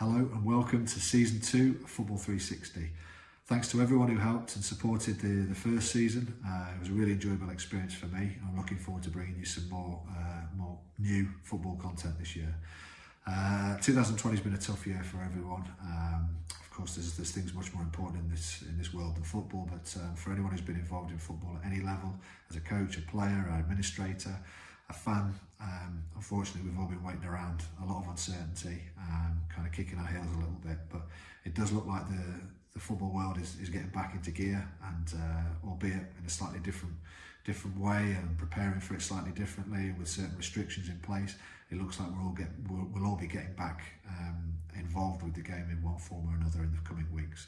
Hello and welcome to season two of Football 360. Thanks to everyone who helped and supported the, the first season. Uh, it was a really enjoyable experience for me. I'm looking forward to bringing you some more uh, more new football content this year. Uh, 2020 has been a tough year for everyone. Um, of course, there's, there's things much more important in this in this world than football. But um, for anyone who's been involved in football at any level, as a coach, a player, an administrator, a fan, um, unfortunately, we've all been waiting around a lot of uncertainty, um, kind of kicking our heels a little bit. But it does look like the the football world is, is getting back into gear, and uh, albeit in a slightly different different way, and preparing for it slightly differently with certain restrictions in place. It looks like we're all get we'll, we'll all be getting back um, involved with the game in one form or another in the coming weeks.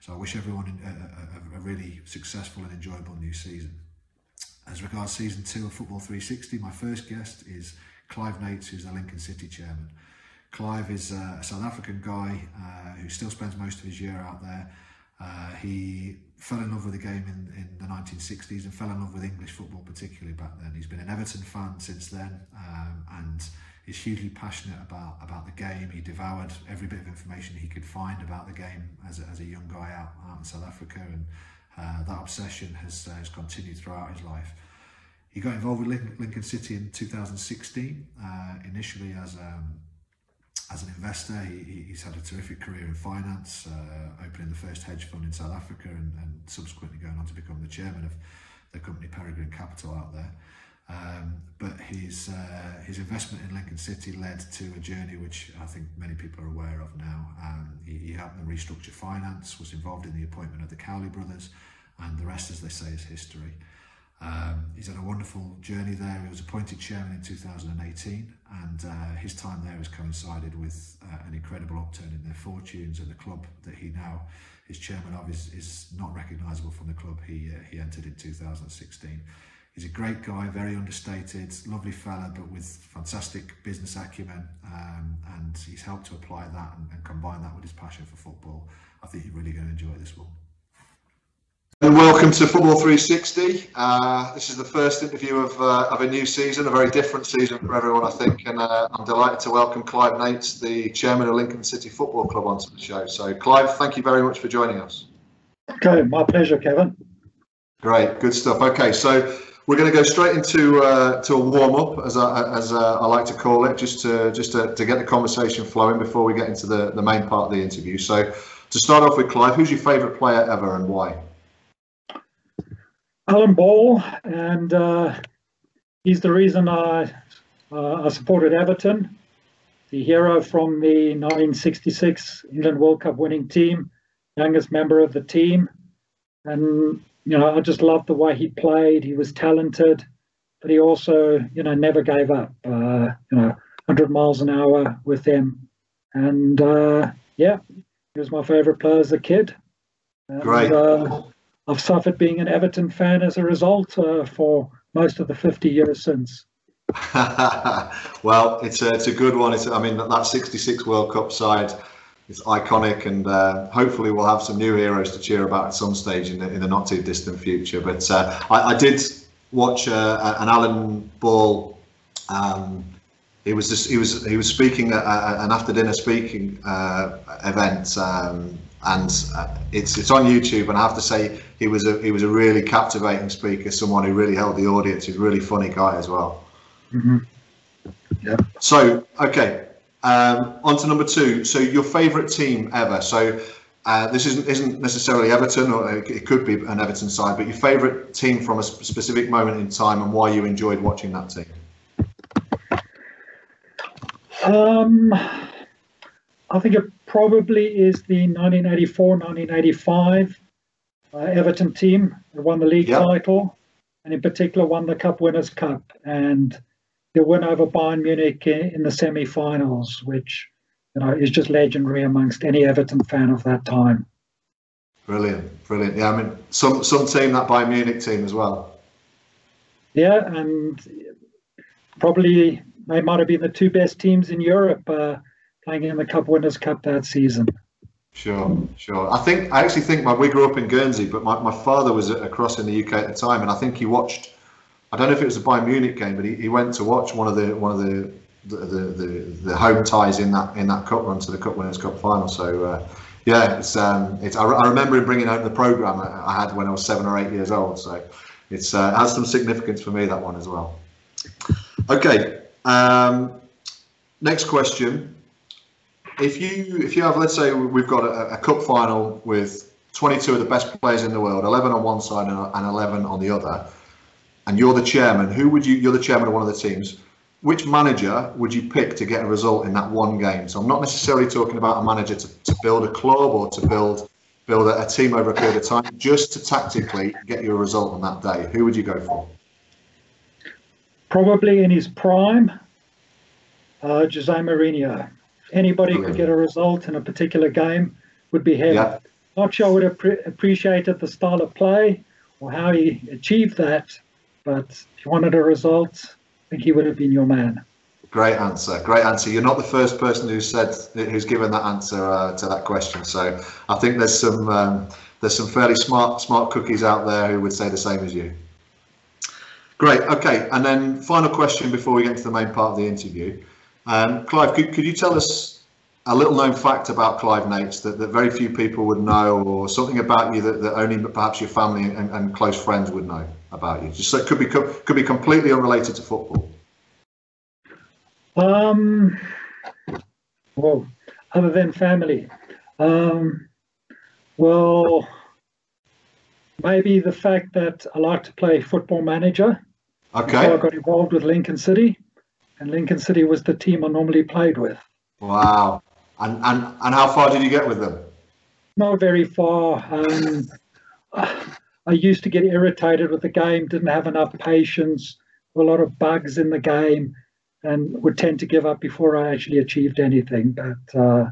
So I wish everyone a, a, a really successful and enjoyable new season. As regards season two of Football 360, my first guest is Clive Nates, who's the Lincoln City chairman. Clive is a South African guy uh, who still spends most of his year out there. Uh, he fell in love with the game in, in the 1960s and fell in love with English football, particularly back then. He's been an Everton fan since then um, and is hugely passionate about, about the game. He devoured every bit of information he could find about the game as a, as a young guy out, out in South Africa and uh, that obsession has, uh, has continued throughout his life. He got involved with Lincoln City in 2016, uh, initially as um, as an investor. He, he's had a terrific career in finance, uh, opening the first hedge fund in South Africa and, and subsequently going on to become the chairman of the company Peregrine Capital out there. Um, but his uh, his investment in Lincoln City led to a journey which I think many people are aware of now. Um, he, he helped them restructure finance, was involved in the appointment of the Cowley brothers, and the rest, as they say, is history. Um, he's had a wonderful journey there. He was appointed chairman in 2018, and uh, his time there has coincided with uh, an incredible upturn in their fortunes. And the club that he now is chairman of is, is not recognisable from the club he uh, he entered in 2016. He's a great guy, very understated, lovely fella, but with fantastic business acumen. Um, and he's helped to apply that and, and combine that with his passion for football. I think you're really going to enjoy this one. And welcome to Football 360. Uh, this is the first interview of, uh, of a new season, a very different season for everyone, I think. And uh, I'm delighted to welcome Clive Nates, the chairman of Lincoln City Football Club, onto the show. So, Clive, thank you very much for joining us. Okay, my pleasure, Kevin. Great, good stuff. Okay, so we're going to go straight into uh, to a warm up, as I, as uh, I like to call it, just to just to, to get the conversation flowing before we get into the, the main part of the interview. So, to start off with, Clive, who's your favourite player ever and why? Alan Ball, and uh, he's the reason I uh, I supported Everton, the hero from the 1966 England World Cup winning team, youngest member of the team, and you know, I just loved the way he played. He was talented, but he also, you know, never gave up. Uh, you know, 100 miles an hour with him, and uh, yeah, he was my favourite player as a kid. And, Great. Uh, I've suffered being an Everton fan as a result uh, for most of the 50 years since. well, it's a, it's a good one. It's, I mean, that, that 66 World Cup side it's iconic, and uh, hopefully we'll have some new heroes to cheer about at some stage in the, in the not too distant future. But uh, I, I, did watch uh, an Alan Ball. Um, he was just, he was he was speaking at an after dinner speaking uh, event, um, and uh, it's it's on YouTube. And I have to say he was a he was a really captivating speaker, someone who really held the audience. He's a really funny guy as well. Mm-hmm. Yeah. So okay, um, on to number two. So your favourite team ever. So uh, this isn't isn't necessarily Everton, or it could be an Everton side, but your favourite team from a specific moment in time and why you enjoyed watching that team. Um, I think it probably is the 1984-1985 uh, Everton team that won the league yep. title, and in particular won the Cup Winners' Cup and they win over Bayern Munich in the semi-finals, which you know is just legendary amongst any Everton fan of that time. Brilliant, brilliant. Yeah, I mean, some some team that Bayern Munich team as well. Yeah, and probably they might have been the two best teams in Europe uh, playing in the Cup Winners' Cup that season. Sure, sure. I think I actually think my we grew up in Guernsey, but my, my father was across in the UK at the time, and I think he watched I don't know if it was a Bayern Munich game, but he, he went to watch one of the one of the the, the, the, home ties in that in that cup run to the Cup Winners' Cup final. So uh, yeah, it's um, it's. I, I, remember him bringing home the program I had when I was seven or eight years old. So it's uh, has some significance for me that one as well. Okay, um, next question. If you if you have let's say we've got a, a cup final with 22 of the best players in the world, 11 on one side and 11 on the other, and you're the chairman, who would you? You're the chairman of one of the teams which manager would you pick to get a result in that one game? So I'm not necessarily talking about a manager to, to build a club or to build build a, a, team over a period of time, just to tactically get you a result on that day. Who would you go for? Probably in his prime, uh, Jose Mourinho. Anybody Brilliant. could get a result in a particular game would be him. Yeah. Not sure I would have pre- appreciated the style of play or how he achieved that, but if you wanted a result, I think he would have been your man. Great answer. Great answer. You're not the first person who said who's given that answer uh, to that question. So I think there's some um, there's some fairly smart smart cookies out there who would say the same as you. Great. Okay. And then final question before we get to the main part of the interview. Um, Clive, could, could you tell us a little known fact about Clive Nates that, that very few people would know or something about you that, that only perhaps your family and, and close friends would know? About you? Just so it could be could be completely unrelated to football. Um, well, other than family, um, well, maybe the fact that I like to play football manager. Okay. So I got involved with Lincoln City, and Lincoln City was the team I normally played with. Wow. And and and how far did you get with them? Not very far. Um, I used to get irritated with the game, didn't have enough patience, a lot of bugs in the game, and would tend to give up before I actually achieved anything. But uh,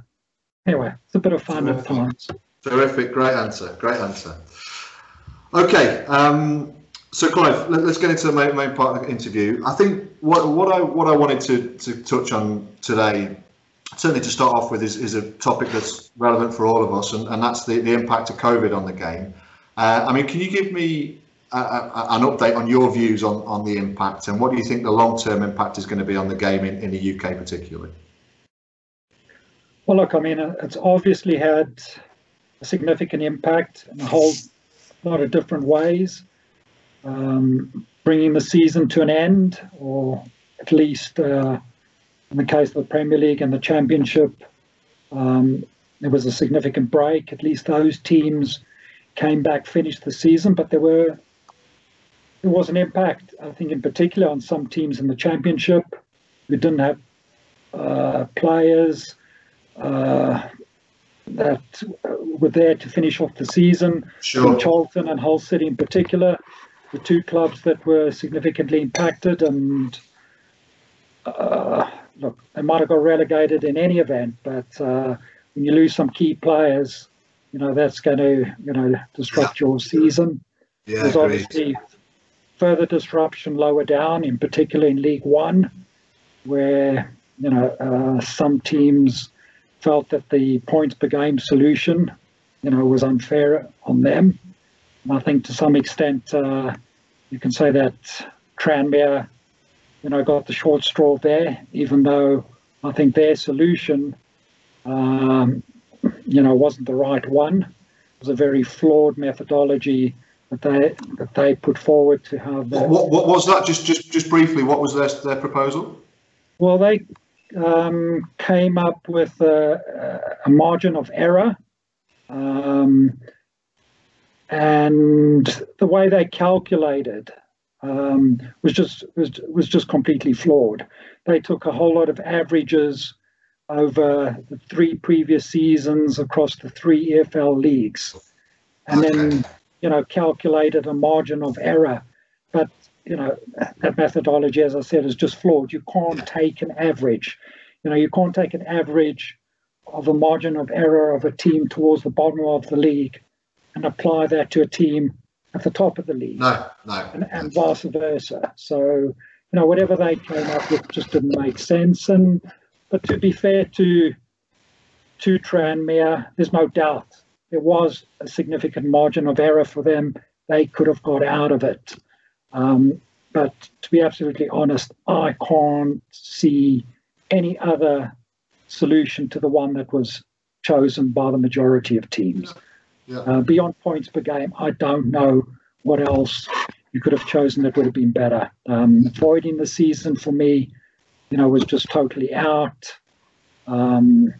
anyway, it's a bit of fun Terrific. at times. Terrific, great answer, great answer. Okay, um, so Clive, let, us get into the main, main, part of the interview. I think what, what I what I wanted to, to touch on today, certainly to start off with, is, is a topic that's relevant for all of us, and, and that's the, the impact of COVID on the game. Uh, I mean, can you give me a, a, an update on your views on, on the impact and what do you think the long term impact is going to be on the game in, in the UK particularly? Well, look, I mean, it's obviously had a significant impact in a whole lot of different ways, um, bringing the season to an end, or at least uh, in the case of the Premier League and the Championship, um, there was a significant break. At least those teams came back, finished the season, but there were there was an impact, I think, in particular on some teams in the championship who didn't have uh, players uh, that were there to finish off the season. Sure. Charlton and Hull City, in particular, the two clubs that were significantly impacted. And uh, look, they might have got relegated in any event, but uh, when you lose some key players, you know that's going to you know disrupt yeah. your season. Yeah, There's obviously further disruption lower down, in particular in League One, where you know uh, some teams felt that the points per game solution, you know, was unfair on them. And I think to some extent uh, you can say that Tranmere, you know, got the short straw there, even though I think their solution um, you know, wasn't the right one. It was a very flawed methodology that they that they put forward to have. What, what, what was that? Just just just briefly, what was their their proposal? Well, they um, came up with a, a margin of error, um, and the way they calculated um, was just was was just completely flawed. They took a whole lot of averages over the three previous seasons across the three EFL leagues, and okay. then you know calculated a margin of error. But you know that methodology, as I said, is just flawed. You can't take an average. You know you can't take an average of a margin of error of a team towards the bottom of the league and apply that to a team at the top of the league. No, no. And, and vice versa. So, you know, whatever they came up with just didn't make sense. And but to be fair to to Tranmere, there's no doubt there was a significant margin of error for them. They could have got out of it. Um, but to be absolutely honest, I can't see any other solution to the one that was chosen by the majority of teams. Yeah. Uh, beyond points per game, I don't know what else you could have chosen that would have been better. Um, voiding the season for me, you know, was just totally out. Um,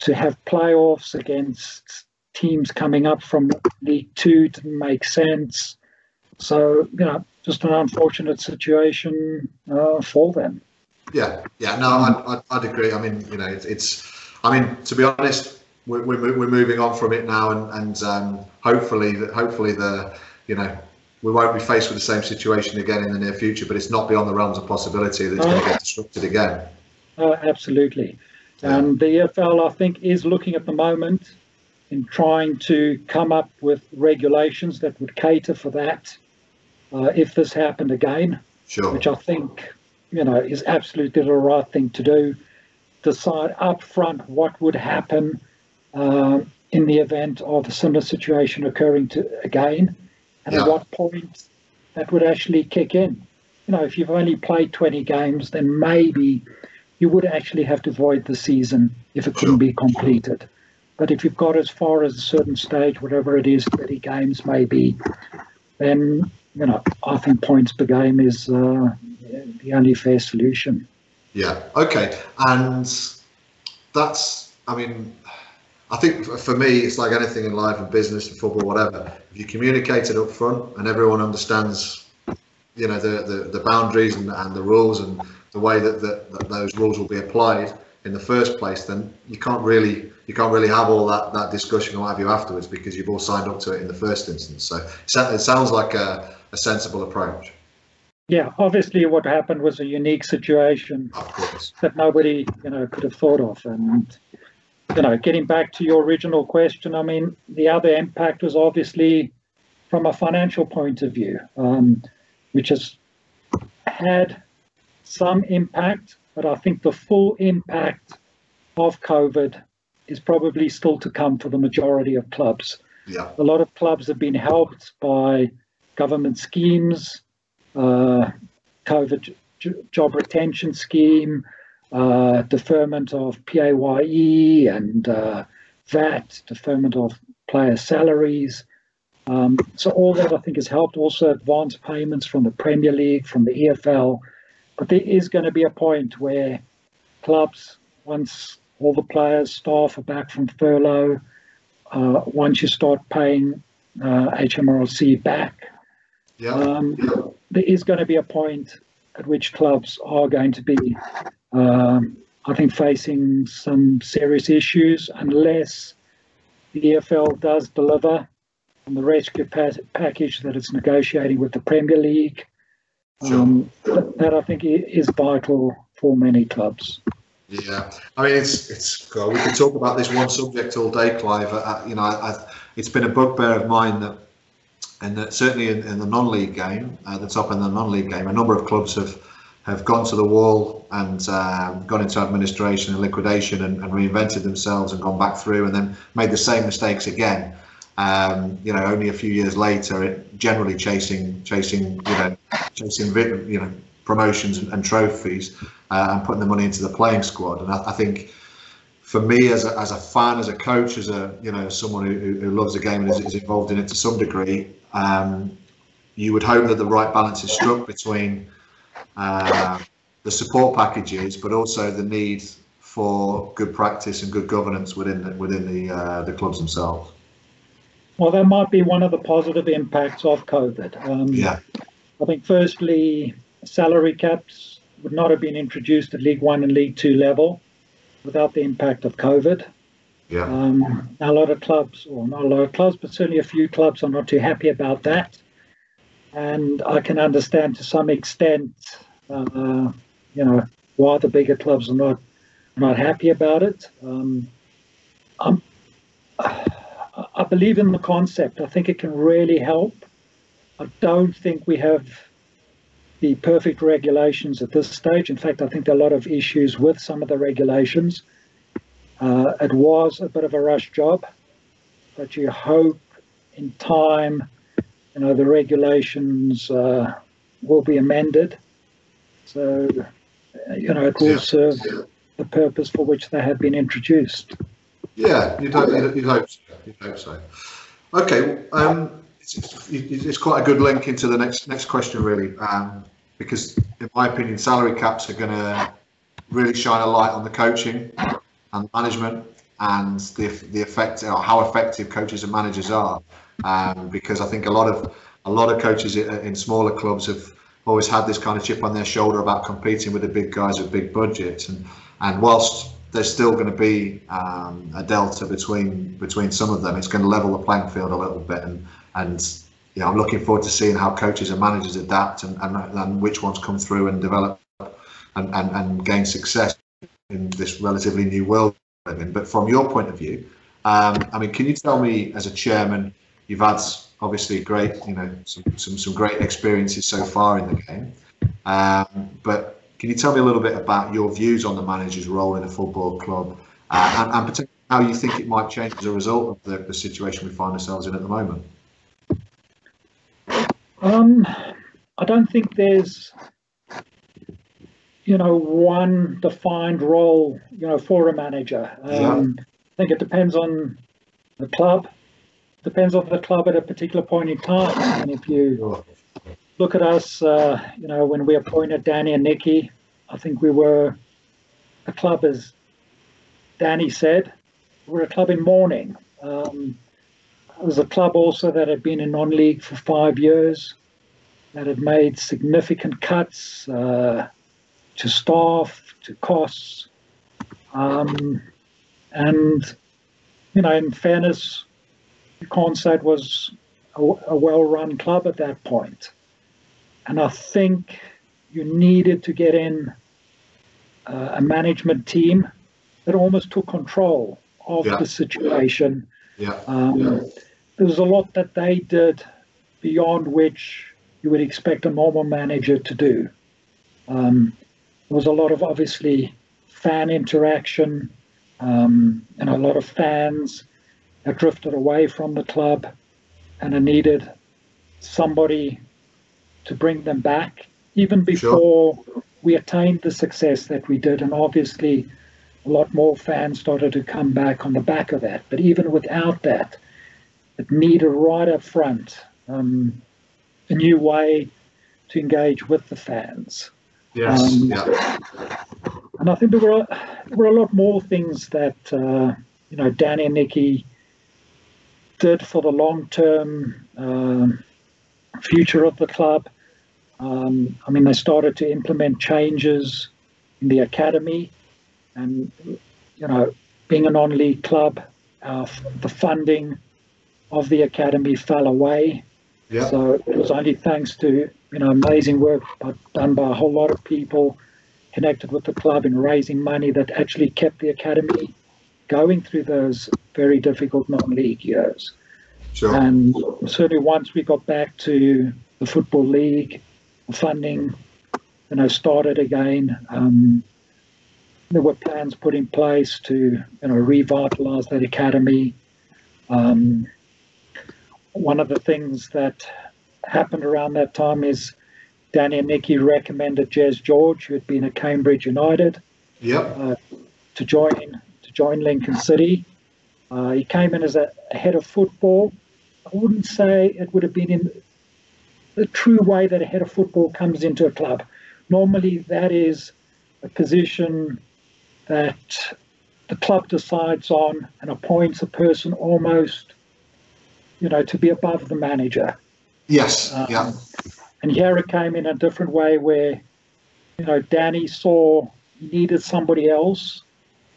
to have playoffs against teams coming up from League Two didn't make sense. So, you know, just an unfortunate situation uh, for them. Yeah, yeah, no, I'd, I'd, agree. I mean, you know, it's, it's I mean, to be honest, we're, we're, we're moving on from it now, and, and um, hopefully, hopefully the, you know, we won't be faced with the same situation again in the near future. But it's not beyond the realms of possibility that it's going to get disrupted again. Oh, absolutely. Um, the EFL, I think, is looking at the moment in trying to come up with regulations that would cater for that uh, if this happened again. Sure. Which I think, you know, is absolutely the right thing to do. Decide up front what would happen uh, in the event of a similar situation occurring to again, and yeah. at what point that would actually kick in. You know, if you've only played 20 games, then maybe you would actually have to void the season if it couldn't be completed. But if you've got as far as a certain stage, whatever it is, 30 games maybe, then you know I think points per game is uh, the only fair solution. Yeah. Okay. And that's. I mean, I think for me, it's like anything in life and business and football, whatever. If you communicate it up front and everyone understands, you know, the the, the boundaries and, and the rules and the way that, that, that those rules will be applied in the first place, then you can't really you can't really have all that that discussion or what have you afterwards because you've all signed up to it in the first instance. So it sounds like a, a sensible approach. Yeah, obviously, what happened was a unique situation that nobody, you know, could have thought of. And you know, getting back to your original question, I mean, the other impact was obviously from a financial point of view, um, which has had some impact, but I think the full impact of COVID is probably still to come for the majority of clubs. Yeah. A lot of clubs have been helped by government schemes, uh, COVID job retention scheme, uh, deferment of PAYE and uh, VAT, deferment of player salaries. Um, so all that I think has helped. Also advance payments from the Premier League, from the EFL, but there is going to be a point where clubs, once all the players, staff are back from furlough, uh, once you start paying uh, HMRC back, yeah. Um, there is going to be a point at which clubs are going to be, um, I think, facing some serious issues unless the EFL does deliver on the rescue package that it's negotiating with the Premier League. Sure. Um, that I think is vital for many clubs. Yeah, I mean it's it's. God, we could talk about this one subject all day, Clive. I, you know, I, it's been a bugbear of mine that, and that certainly in, in the non-league game, uh, the top in the non-league game, a number of clubs have have gone to the wall and um, gone into administration and liquidation and, and, reinvented themselves and gone back through and then made the same mistakes again um, you know, only a few years later, it generally chasing, chasing, you know, chasing, you know, promotions and, trophies, uh, and putting the money into the playing squad. And I, I, think, for me as a, as a fan, as a coach, as a you know someone who, who loves the game and is, is involved in it to some degree, um, you would hope that the right balance is struck between uh, the support packages, but also the need for good practice and good governance within the, within the uh, the clubs themselves. Well, that might be one of the positive impacts of COVID. Um, yeah. I think, firstly, salary caps would not have been introduced at League One and League Two level without the impact of COVID. Yeah. Um, a lot of clubs, or not a lot of clubs, but certainly a few clubs are not too happy about that. And I can understand to some extent, uh, you know, why the bigger clubs are not not happy about it. Um, I'm, I believe in the concept. I think it can really help. I don't think we have the perfect regulations at this stage. In fact, I think there are a lot of issues with some of the regulations. Uh, it was a bit of a rush job, but you hope in time, you know, the regulations uh, will be amended. So you know, it will yeah. serve the purpose for which they have been introduced. Yeah, you'd hope, you'd hope so. You'd hope so. Okay, um, it's, it's, quite a good link into the next next question, really, um, because in my opinion, salary caps are going to really shine a light on the coaching and management and the the effect or how effective coaches and managers are. Um, because I think a lot of a lot of coaches in smaller clubs have always had this kind of chip on their shoulder about competing with the big guys with big budgets, and and whilst there's still going to be um, a delta between between some of them, it's going to level the playing field a little bit, and and I'm looking forward to seeing how coaches and managers adapt and, and, and which ones come through and develop and, and, and gain success in this relatively new world. But from your point of view, um, I mean, can you tell me as a chairman, you've had obviously great, you know, some, some, some great experiences so far in the game. Um, but can you tell me a little bit about your views on the manager's role in a football club uh, and, and particularly how you think it might change as a result of the, the situation we find ourselves in at the moment? Um, I don't think there's, you know, one defined role, you know, for a manager. Um, yeah. I think it depends on the club, depends on the club at a particular point in time. And if you look at us, uh, you know, when we appointed Danny and Nicky, I think we were a club, as Danny said, we're a club in mourning. Um, it was a club also that had been in non-league for five years, that had made significant cuts uh, to staff, to costs, um, and you know, in fairness, you can't say it was a, a well-run club at that point. And I think you needed to get in uh, a management team that almost took control of yeah. the situation. Yeah. Um, yeah. There was a lot that they did beyond which you would expect a normal manager to do. Um, there was a lot of obviously fan interaction um, and a lot of fans that drifted away from the club and it needed somebody to bring them back even before sure. we attained the success that we did. And obviously, a lot more fans started to come back on the back of that. But even without that, it needed right up front um, a new way to engage with the fans. Yes. Um, yeah. And I think there were there were a lot more things that uh, you know Danny and Nicky did for the long term uh, future of the club. Um, I mean, they started to implement changes in the academy, and you know, being a non-league club, uh, the funding of the academy fell away. Yeah. So it was only thanks to you know amazing work done by a whole lot of people connected with the club in raising money that actually kept the academy going through those very difficult non-league years. Sure. And certainly once we got back to the football league funding, you know, started again. Um, there were plans put in place to, you know, revitalise that academy. Um, one of the things that happened around that time is Danny and Nicky recommended Jez George, who had been at Cambridge United, yep. Uh, to join to join Lincoln City. Uh, he came in as a, a head of football. I wouldn't say it would have been in the true way that a head of football comes into a club. Normally, that is a position that the club decides on and appoints a person almost, you know, to be above the manager. Yes. Um, yeah. And here it came in a different way where, you know, Danny saw he needed somebody else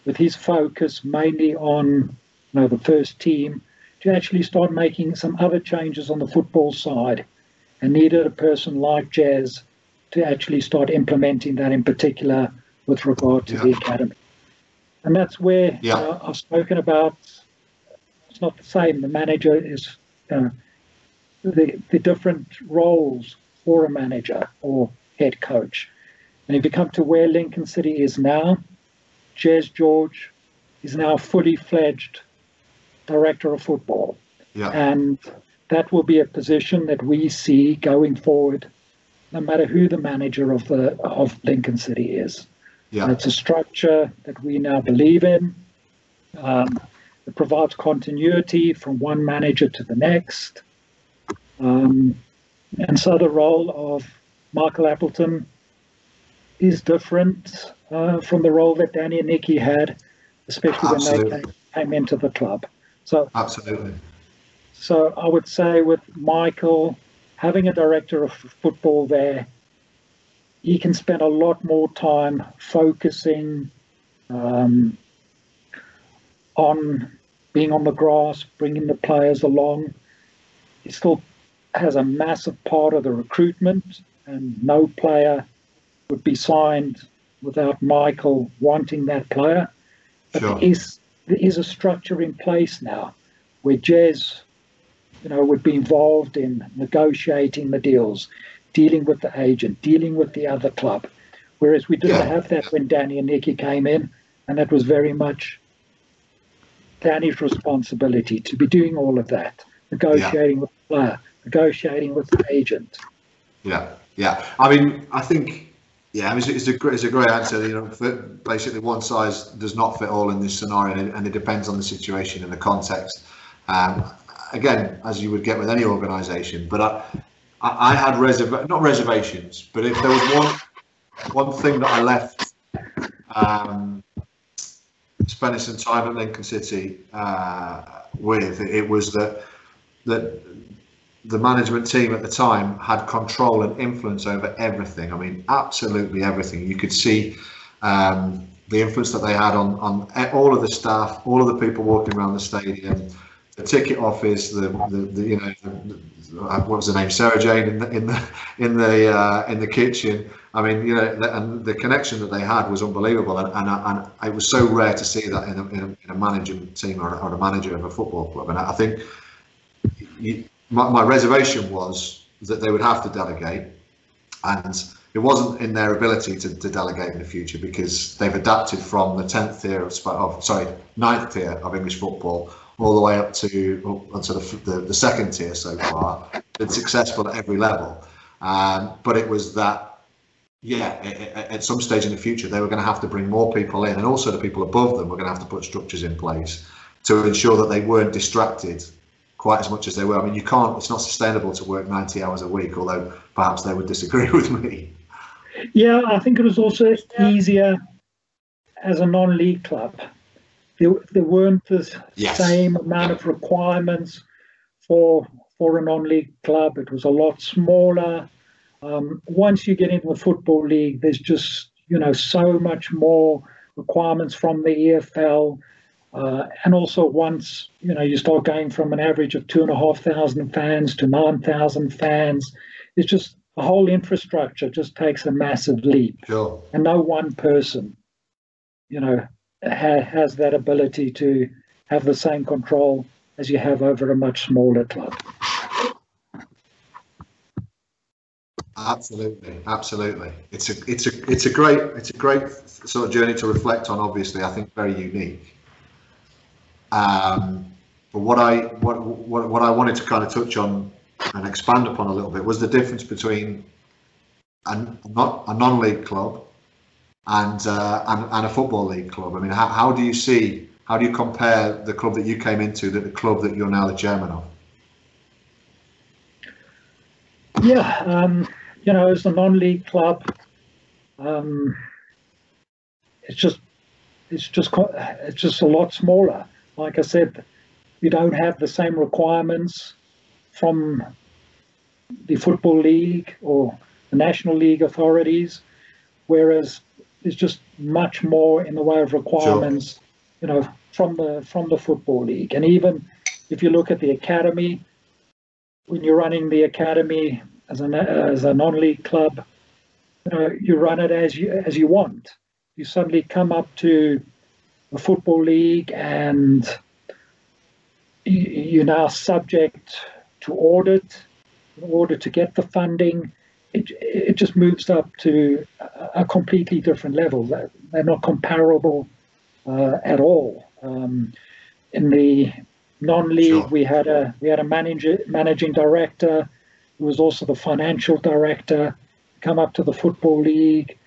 with his focus mainly on, know, the first team to actually start making some other changes on the football side and needed a person like Jez to actually start implementing that in particular with regard to yeah. the academy. And that's where yeah. uh, I've spoken about it's not the same. The manager is uh, the, the different roles for a manager or head coach. And if you come to where Lincoln City is now, Jez George is now fully fledged director of football. Yeah. And that will be a position that we see going forward, no matter who the manager of the of Lincoln City is. Yeah. It's a structure that we now believe in. Um, it provides continuity from one manager to the next. Um, and so the role of Michael Appleton is different uh, from the role that Danny and Nicky had, especially Absolutely. when they came, came into the club. So Absolutely. so I would say with Michael having a director of football there, he can spend a lot more time focusing um, on being on the grass, bringing the players along. He still has a massive part of the recruitment, and no player would be signed without Michael wanting that player. But Sure. is there is a structure in place now where Jez, you know, would be involved in negotiating the deals, dealing with the agent, dealing with the other club. Whereas we didn't Yeah. have that when Danny and Nicky came in, and that was very much Danny's responsibility to be doing all of that, negotiating with the player, negotiating with the agent. Yeah, yeah. I mean, I think, yeah, it's, it's a great, it's a great answer. You know, basically, one size does not fit all in this scenario, and it, depends on the situation and the context. Um, again, as you would get with any organisation, but I, I, I had reserv not reservations, but if there was one one thing that I left um, spending some time at Lincoln City uh, with, it was that that the management team at the time had control and influence over everything. I mean, absolutely everything. You could see um, the influence that they had on on all of the staff, all of the people walking around the stadium, the ticket office, the the, the you know, the, what was the name, Sarah Jane in the in the in the uh, in the kitchen. I mean, you know, the, and the connection that they had was unbelievable, and and, and it was so rare to see that in a, in a, in a team or, or a manager of a football club. And I think you, my, my reservation was that they would have to delegate, and it wasn't in their ability to, to delegate in the future because they've adapted from the tenth tier of, of sorry ninth tier of English football all the way up to up to the, the, the second tier so far. Been successful at every level, um, but it was that yeah, a- a- at some stage in the future, they were going to have to bring more people in, and also the people above them were going to have to put structures in place to ensure that they weren't distracted quite as much as they were. I mean, you can't, it's not sustainable to work 90 hours a week, although perhaps they would disagree with me. Yeah, I think it was also easier as a non-league club. There, there weren't the Yes. same amount of requirements for for a non-league club. It was a lot smaller. Um, once you get into the football league, there's just you know so much more requirements from the EFL. Uh, and also once you know you start going from an average of two and a half thousand fans to nine thousand fans, it's just the whole infrastructure just takes a massive leap Sure. and no one person, you know, ha- has that ability to have the same control as you have over a much smaller club. Absolutely, absolutely. It's a, it's a, it's a great, it's a great sort of journey to reflect on. Obviously, I think very unique. Um, but what I, what, what, what I wanted to kind of touch on and expand upon a little bit was the difference between a, not a non-league club and, uh, and and a football league club. I mean, how, how do you see, how do you compare the club that you came into to the club that you're now the chairman of? Yeah, um, you know, as a non-league club, um, it's just it's just it's just a lot smaller. Like I said, you don't have the same requirements from the football league or the national league authorities, whereas there's just much more in the way of requirements, you know, from the from the football league. And even if you look at the academy, when you're running the academy as a as a non-league club, you know, you run it as you as you want. You suddenly come up to football league and you, you're now subject to audit in order to get the funding. It, it just moves up to a, a completely different level. They're, they're not comparable uh, at all. Um, in the non-league, Sure. we had a we had a manager managing director who was also the financial director come up to the football league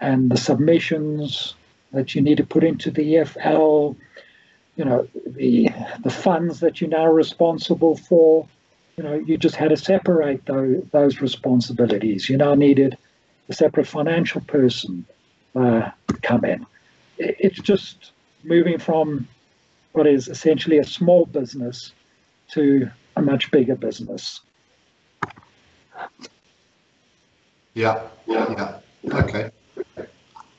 and the submissions that you need to put into the EFL, you know, the the funds that you're now responsible for, you know, you just had to separate those, those responsibilities. You now needed a separate financial person uh, come in. It's just moving from what is essentially a small business to a much bigger business. Yeah, yeah, yeah. okay.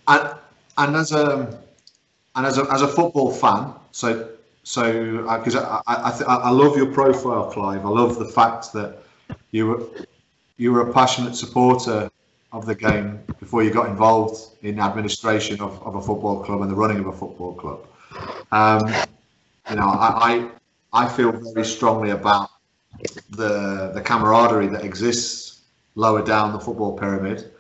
And and as a and as a as a football fan, so so because uh, I I, I, I love your profile, Clive. I love the fact that you were you were a passionate supporter of the game before you got involved in administration of, of a football club and the running of a football club. Um, you know, I, I I feel very strongly about the the camaraderie that exists lower down the football pyramid,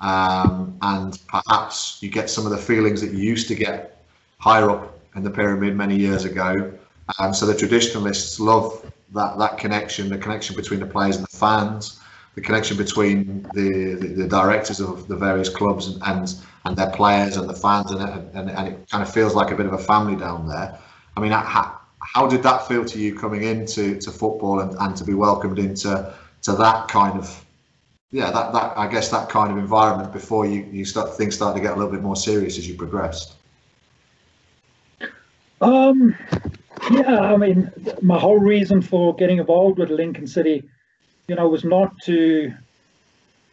um, and perhaps you get some of the feelings that you used to get higher up in the pyramid many years ago. Um, so the traditionalists love that that connection, the connection between the players and the fans, the connection between the, the, the directors of the various clubs and, and, and their players and the fans, and, and, and it kind of feels like a bit of a family down there. I mean, how, how did that feel to you coming into to football and, and to be welcomed into to that kind of yeah that, that I guess that kind of environment before you, you start things start to get a little bit more serious as you progressed? Um, yeah, I mean, my whole reason for getting involved with Lincoln City, you know, was not to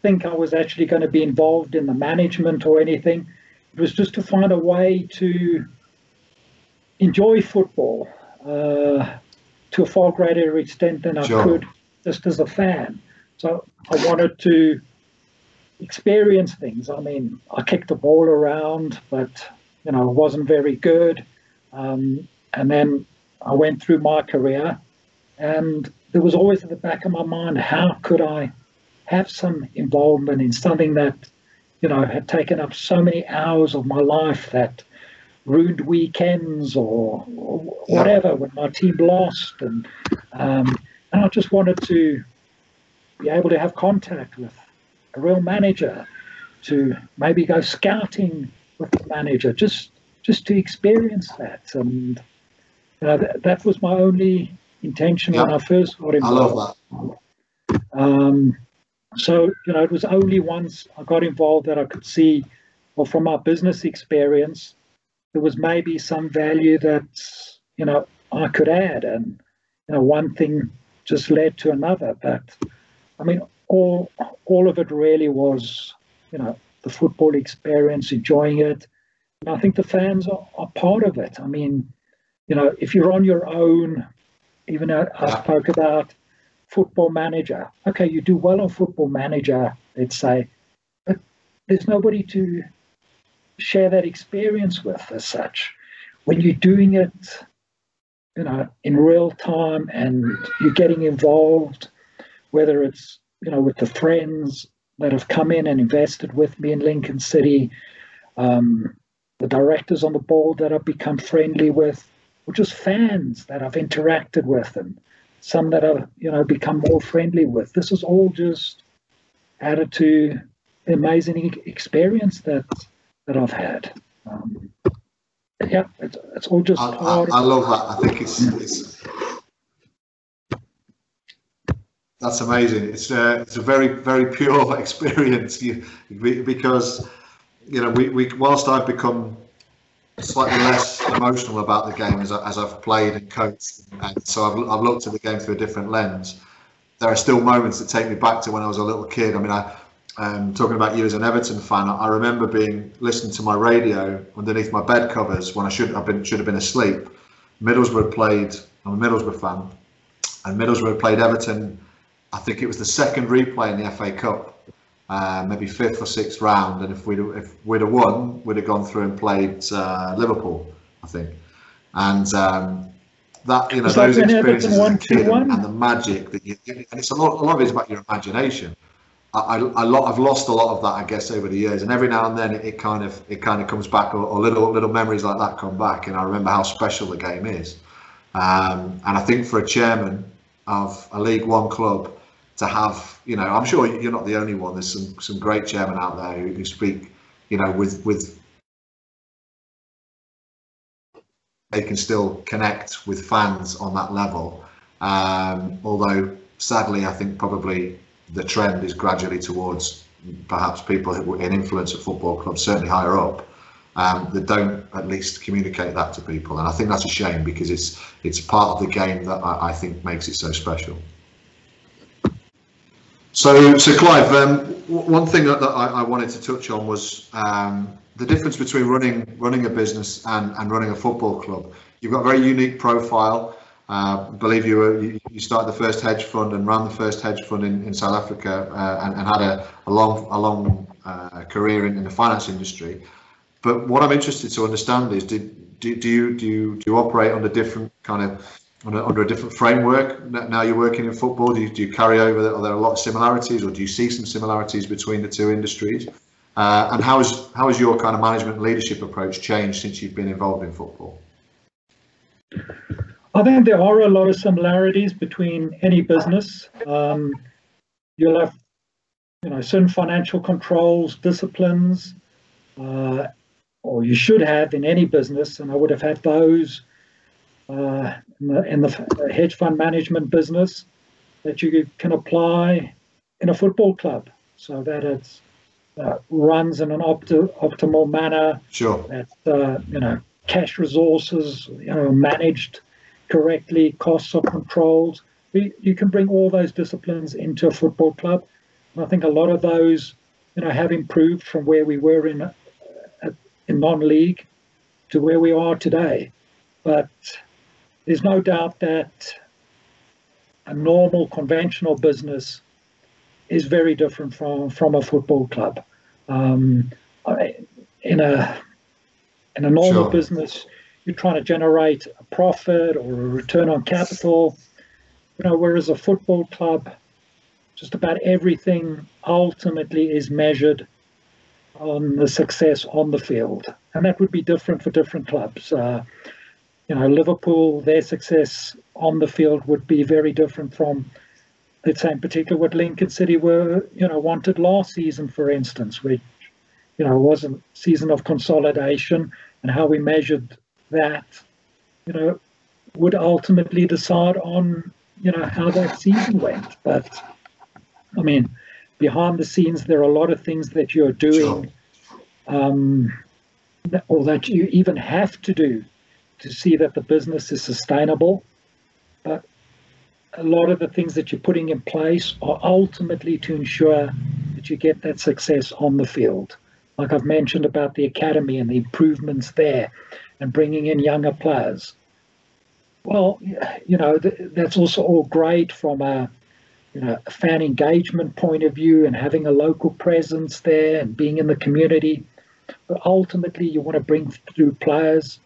think I was actually going to be involved in the management or anything. It was just to find a way to enjoy football uh, to a far greater extent than I could just as a fan. So I wanted to experience things. I mean, I kicked the ball around, but you know, it wasn't very good. Um, and then I went through my career, and there was always at the back of my mind, how could I have some involvement in something that, you know, had taken up so many hours of my life that ruined weekends or, or whatever when my team lost, and um, and I just wanted to be able to have contact with a real manager, to maybe go scouting with the manager, just just to experience that. And you know, that, that was my only intention when I first got involved. I love that. Um, so, you know, it was only once I got involved that I could see, well, from my business experience, there was maybe some value that, you know, I could add. And, you know, one thing just led to another. But, I mean, all, all of it really was, you know, the football experience, enjoying it, And I think the fans are, are part of it. I mean, you know, if you're on your own, even I, I spoke about football manager. Okay, you do well on football manager, let's say, but there's nobody to share that experience with as such. When you're doing it, you know, in real time and you're getting involved, whether it's, you know, with the friends that have come in and invested with me in Lincoln City, um, the directors on the board that I've become friendly with, or just fans that I've interacted with, and some that I've you know become more friendly with. This is all just added to the amazing experience that that I've had. Um, yeah, it's, it's all just. I, I, I, love that. I think it's it's that's amazing. It's a, it's a very very pure experience you, because you know, we, we whilst I've become slightly less emotional about the game as, I, as I've played and coached, and so I've, I've looked at the game through a different lens. There are still moments that take me back to when I was a little kid. I mean, I um, talking about you as an Everton fan, I remember being listening to my radio underneath my bed covers when I should have been should have been asleep. Middlesbrough played. I'm a Middlesbrough fan, and Middlesbrough played Everton. I think it was the second replay in the FA Cup, uh, maybe fifth or sixth round, and if we'd if we'd have won, we'd have gone through and played uh, Liverpool, I think, and um, that you know those experiences as a kid and, and, the magic that you and it's a lot, a lot of it is about your imagination. I, I, I I've lost a lot of that, I guess, over the years, and every now and then it, it kind of it kind of comes back, or, or, little little memories like that come back, and I remember how special the game is. Um, and I think for a chairman of a League One club to have, you know, I'm sure you're not the only one. There's some some great chairmen out there who, who speak you know, with with they can still connect with fans on that level. Um, although sadly, I think probably the trend is gradually towards perhaps people who in influence at football clubs, certainly higher up, um, that don't at least communicate that to people. And I think that's a shame because it's it's part of the game that I, I think makes it so special. So, so Clive, um, one thing that, that I, I, wanted to touch on was um, the difference between running running a business and, and running a football club. You've got a very unique profile. Uh, I believe you were you, you, started the first hedge fund and ran the first hedge fund in, in South Africa uh, and, and, had a, a long a long uh, career in, in, the finance industry. But what I'm interested to understand is, did, do, do you do you do you operate under different kind of under, a different framework now you're working in football? Do you, do you carry over? Are there a lot of similarities, or do you see some similarities between the two industries? Uh, and how has how has your kind of management leadership approach changed since you've been involved in football? I think there are a lot of similarities between any business. Um, you'll have, you know, certain financial controls, disciplines, uh, or you should have in any business, and I would have had those uh, in, the, in the hedge fund management business that you can apply in a football club, so that it uh, runs in an opti- optimal manner. Sure. That uh, you know, cash resources, you know, managed correctly, costs are controlled. You can bring all those disciplines into a football club. And I think a lot of those, you know, have improved from where we were in uh, in non-league to where we are today. But there's no doubt that a normal conventional business is very different from from a football club. Um, in a in a normal sure. business, you're trying to generate a profit or a return on capital. You know, whereas a football club, just about everything ultimately is measured on the success on the field, and that would be different for different clubs. Uh, you know, Liverpool, their success on the field would be very different from, let's say, in particular, what Lincoln City were, you know, wanted last season, for instance, which, you know, was a season of consolidation, and how we measured that, you know, would ultimately decide on, you know, how that season went. But I mean, behind the scenes, there are a lot of things that you're doing, um, or that you even have to do to see that the business is sustainable. But a lot of the things that you're putting in place are ultimately to ensure that you get that success on the field. Like I've mentioned about the academy and the improvements there, and bringing in younger players. Well, you know, that's also all great from a, you know, a fan engagement point of view and having a local presence there and being in the community. But ultimately, you want to bring through players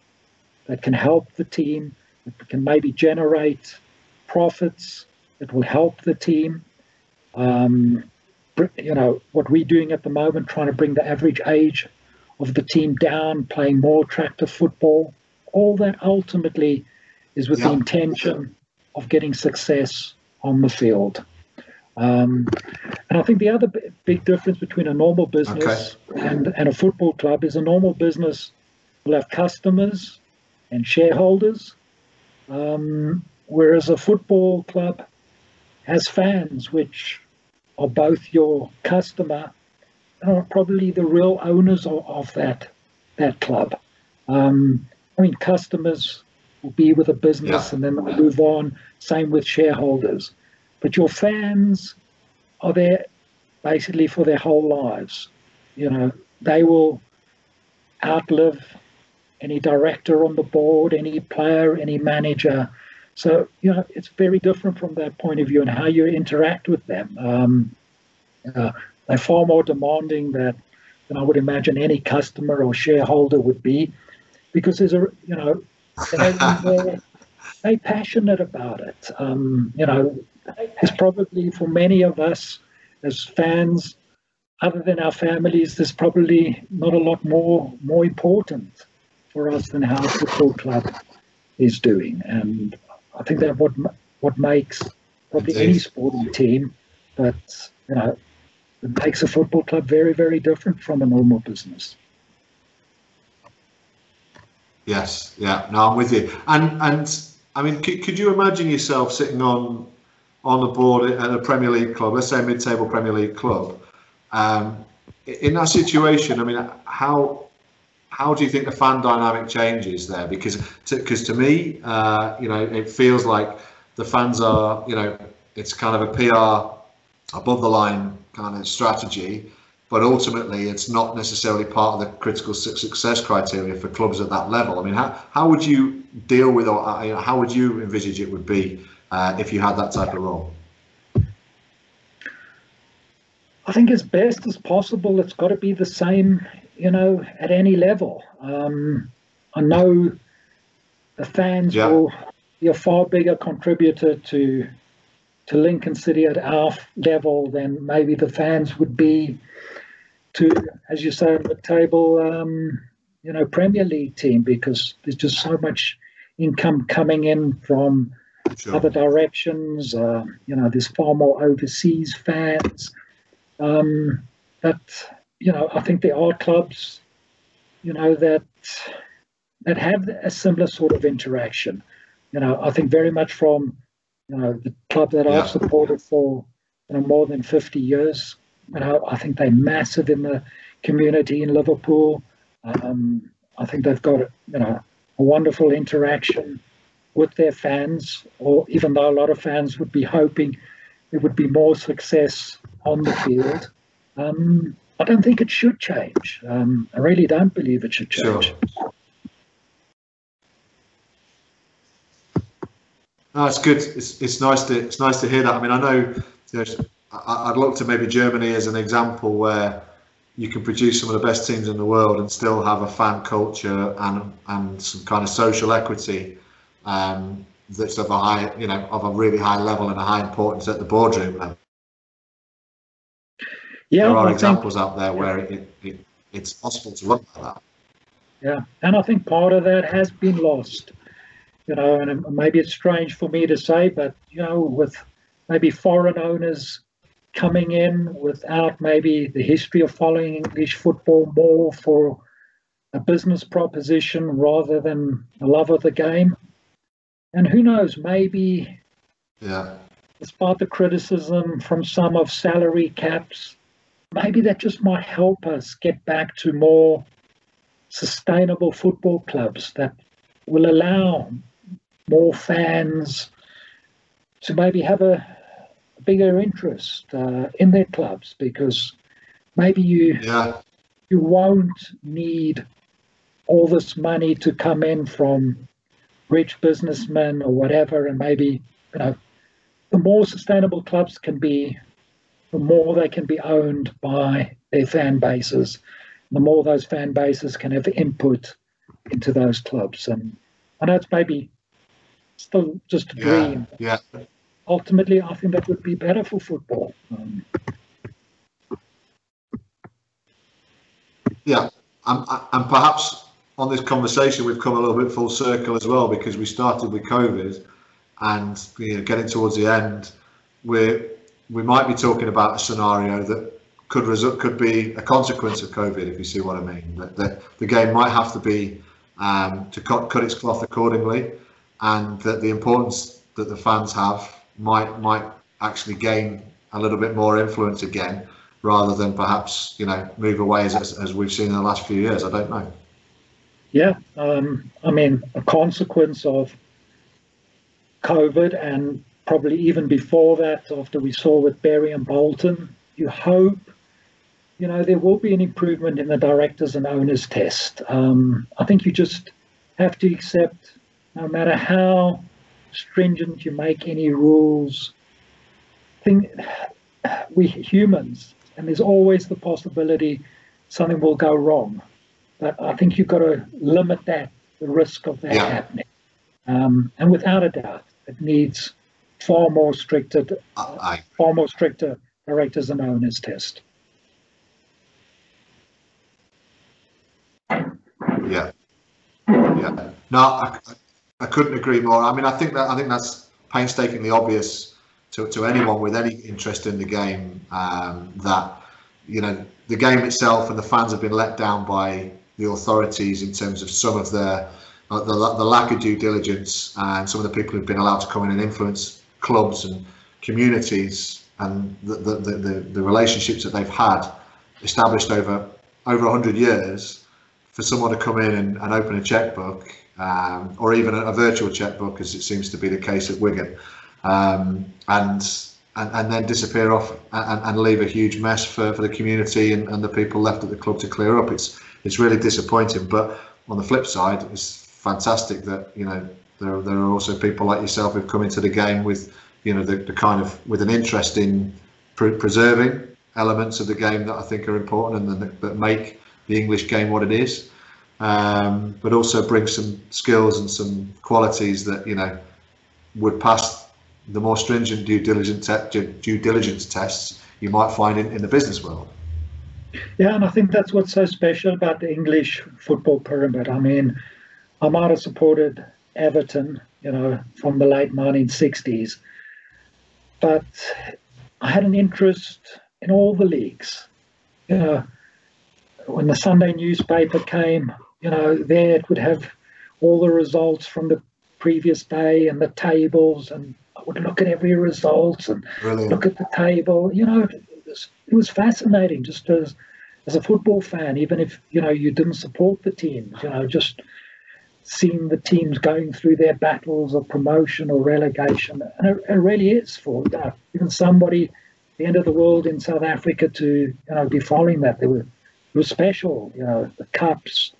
that can help the team, that can maybe generate profits that will help the team. Um, you know, what we're doing at the moment, trying to bring the average age of the team down, playing more attractive football. All that ultimately is with yeah. the intention of getting success on the field. Um, and I think the other b- big difference between a normal business okay. and, and a football club is a normal business will have customers and shareholders, um, whereas a football club has fans, which are both your customer and are probably the real owners of, of that that club. Um, I mean, customers will be with a business yeah. and then they'll move on. Same with shareholders. But your fans are there basically for their whole lives. You know, they will outlive any director on the board, any player, any manager. So, you know, it's very different from that point of view and how you interact with them. Um, uh, they're far more demanding that, than I would imagine any customer or shareholder would be, because there's a you know they're, they're passionate about it. Um, you know, it's probably for many of us as fans, other than our families, there's probably not a lot more more important for us than how a football club is doing, and I think that what what makes probably any sporting team, but you know it makes a football club very, very different from a normal business. Yes, yeah, no, I'm with you. And and I mean, could, could you imagine yourself sitting on on the board at a Premier League club, let's say a mid-table Premier League club, um, in that situation? I mean, how how do you think the fan dynamic changes there? Because because to, to, me, uh, you know, it feels like the fans are, you know, it's kind of a PR above the line kind of strategy, but ultimately it's not necessarily part of the critical success criteria for clubs at that level. I mean, how, how would you deal with, or uh, you know, how would you envisage it would be uh, if you had that type of role? I think as best as possible, it's got to be the same, you know, at any level. Um, I know the fans yeah. will be a far bigger contributor to to Lincoln City at our level than maybe the fans would be to, as you say, the table, um, you know, Premier League team because there's just so much income coming in from sure. other directions. Uh, you know, there's far more overseas fans. Um, but you know, I think there are clubs, you know, that that have a similar sort of interaction. You know, I think very much from you know, the club that yeah. I've supported for you know, more than 50 years. You know, I think they're massive in the community in Liverpool. Um, I think they've got you know a wonderful interaction with their fans. Or even though a lot of fans would be hoping there would be more success on the field, um, I don't think it should change. Um, I really don't believe it should change. Sure. No, it's good. It's, it's nice to it's nice to hear that. I mean, I know, you know I'd look to maybe Germany as an example where you can produce some of the best teams in the world and still have a fan culture and and some kind of social equity um, that's of a high, you know, of a really high level and a high importance at the boardroom level. Yeah, there are I examples think, out there where it, it, it's possible to look like that. Yeah, and I think part of that has been lost you know, and maybe it's strange for me to say, but you know, with maybe foreign owners coming in without maybe the history of following English football more for a business proposition rather than a love of the game. And who knows, maybe yeah. despite the criticism from some of salary caps, maybe that just might help us get back to more sustainable football clubs that will allow more fans to maybe have a bigger interest uh, in their clubs because maybe you yeah. you won't need all this money to come in from rich businessmen or whatever and maybe you know the more sustainable clubs can be the more they can be owned by their fan bases the more those fan bases can have input into those clubs and I know it's maybe still just a dream. Yeah. Ultimately, I think that would be better for football. Um, yeah, and, and perhaps on this conversation we've come a little bit full circle as well because we started with COVID, and you know, getting towards the end, we we might be talking about a scenario that could result could be a consequence of COVID, if you see what I mean. That, the game might have to be um, to cut cut its cloth accordingly and that the importance that the fans have might might actually gain a little bit more influence again, rather than perhaps you know move away as as we've seen in the last few years. I don't know. Yeah, um, I mean a consequence of COVID and probably even before that, after we saw with Bury and Bolton, you hope you know there will be an improvement in the directors and owners test. Um, I think you just have to accept no matter how stringent you make any rules, think we humans, and there's always the possibility something will go wrong. But I think you've got to limit that, the risk of that yeah. happening. Um, and without a doubt, it needs far more stricter, far more stricter directors and owners test. Yeah. Yeah. No, I, I couldn't agree more. I mean, I think that I think that's painstakingly obvious to, to anyone with any interest in the game um, that you know, the game itself and the fans have been let down by the authorities in terms of some of their uh, the, the lack of due diligence and some of the people who've been allowed to come in and influence clubs and communities and the, the, the, the relationships that they've had established over over 100 years for someone to come in and, and open a checkbook um, or even a, a, virtual checkbook as it seems to be the case at Wigan um, and, and and then disappear off and, and leave a huge mess for, for the community and, and the people left at the club to clear up. It's it's really disappointing but on the flip side it's fantastic that you know there, there are also people like yourself who've come into the game with you know the, the kind of with an interest in pre preserving elements of the game that I think are important and that, that make the English game what it is, um, but also bring some skills and some qualities that you know would pass the more stringent due diligence due diligence tests you might find in, in the business world. Yeah, and I think that's what's so special about the English football pyramid. I mean, I might have supported Everton, you know, from the late 1960s, but I had an interest in all the leagues. You know, when the Sunday newspaper came, you know, there it would have all the results from the previous day and the tables, and I would look at every result and Brilliant. look at the table. You know, it was, it was fascinating just as as a football fan, even if you know you didn't support the teams. You know, just seeing the teams going through their battles of promotion or relegation, and it, it really is for uh, even somebody the end of the world in South Africa to you know be following that. They were it was special, you know, the cups,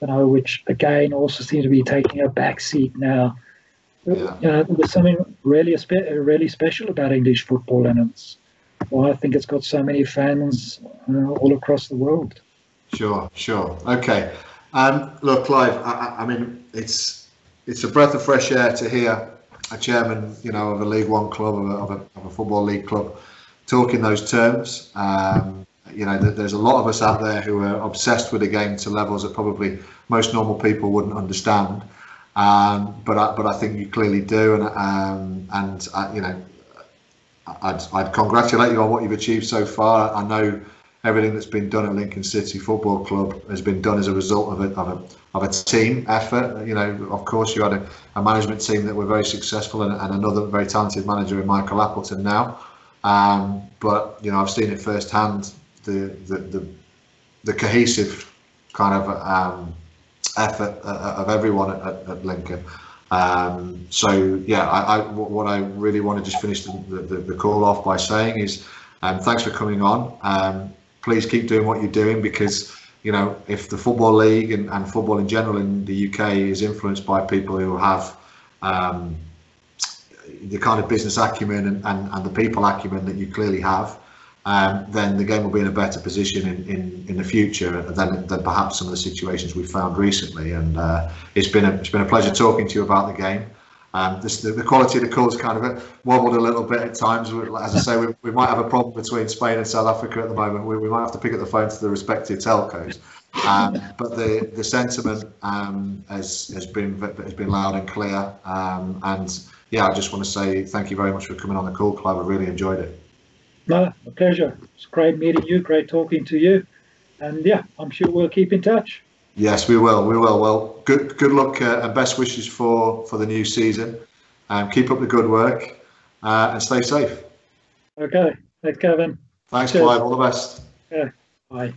you know, which again also seem to be taking a back seat now. Yeah. You know, there's something really really special about English football, and it's well, I think it's got so many fans uh, all across the world. Sure, sure, okay. Um, look, Clive, I, I mean, it's it's a breath of fresh air to hear a chairman, you know, of a League One club, of a, of a, of a football league club, talk in those terms. Um, you know, there's a lot of us out there who are obsessed with the game to levels that probably most normal people wouldn't understand. Um, but I, but I think you clearly do, and um, and I, you know, I'd, I'd congratulate you on what you've achieved so far. I know everything that's been done at Lincoln City Football Club has been done as a result of a, of a, of a team effort. You know, of course, you had a, a management team that were very successful and, and another very talented manager in Michael Appleton now. Um, but you know, I've seen it firsthand the the the, the cohesive kind of um, effort uh, of everyone at, at Lincoln. Um, so yeah, I, I, what I really want to just finish the, the, the call off by saying is um, thanks for coming on. Please keep doing what you're doing because you know if the football league and, and football in general in the UK is influenced by people who have um, the kind of business acumen and, and, and the people acumen that you clearly have, um, then the game will be in a better position in, in, in the future than, than perhaps some of the situations we've found recently. And uh, it's been a it's been a pleasure talking to you about the game. Um, this, the, the, quality of the calls kind of wobbled a little bit at times. As I say, we, we might have a problem between Spain and South Africa at the moment. We, we might have to pick up the phone to the respective telcos. Um, but the the sentiment um, has has been has been loud and clear. Um, and yeah, I just want to say thank you very much for coming on the call, Clive. I really enjoyed it. No, a pleasure. It's great meeting you. Great talking to you. And yeah, I'm sure we'll keep in touch. Yes, we will. We will. Well, good good luck uh, and best wishes for for the new season. Um, keep up the good work uh, and stay safe. Okay. Thanks, Kevin. Thanks, Cheers. Clive. All the best. Yeah. Bye.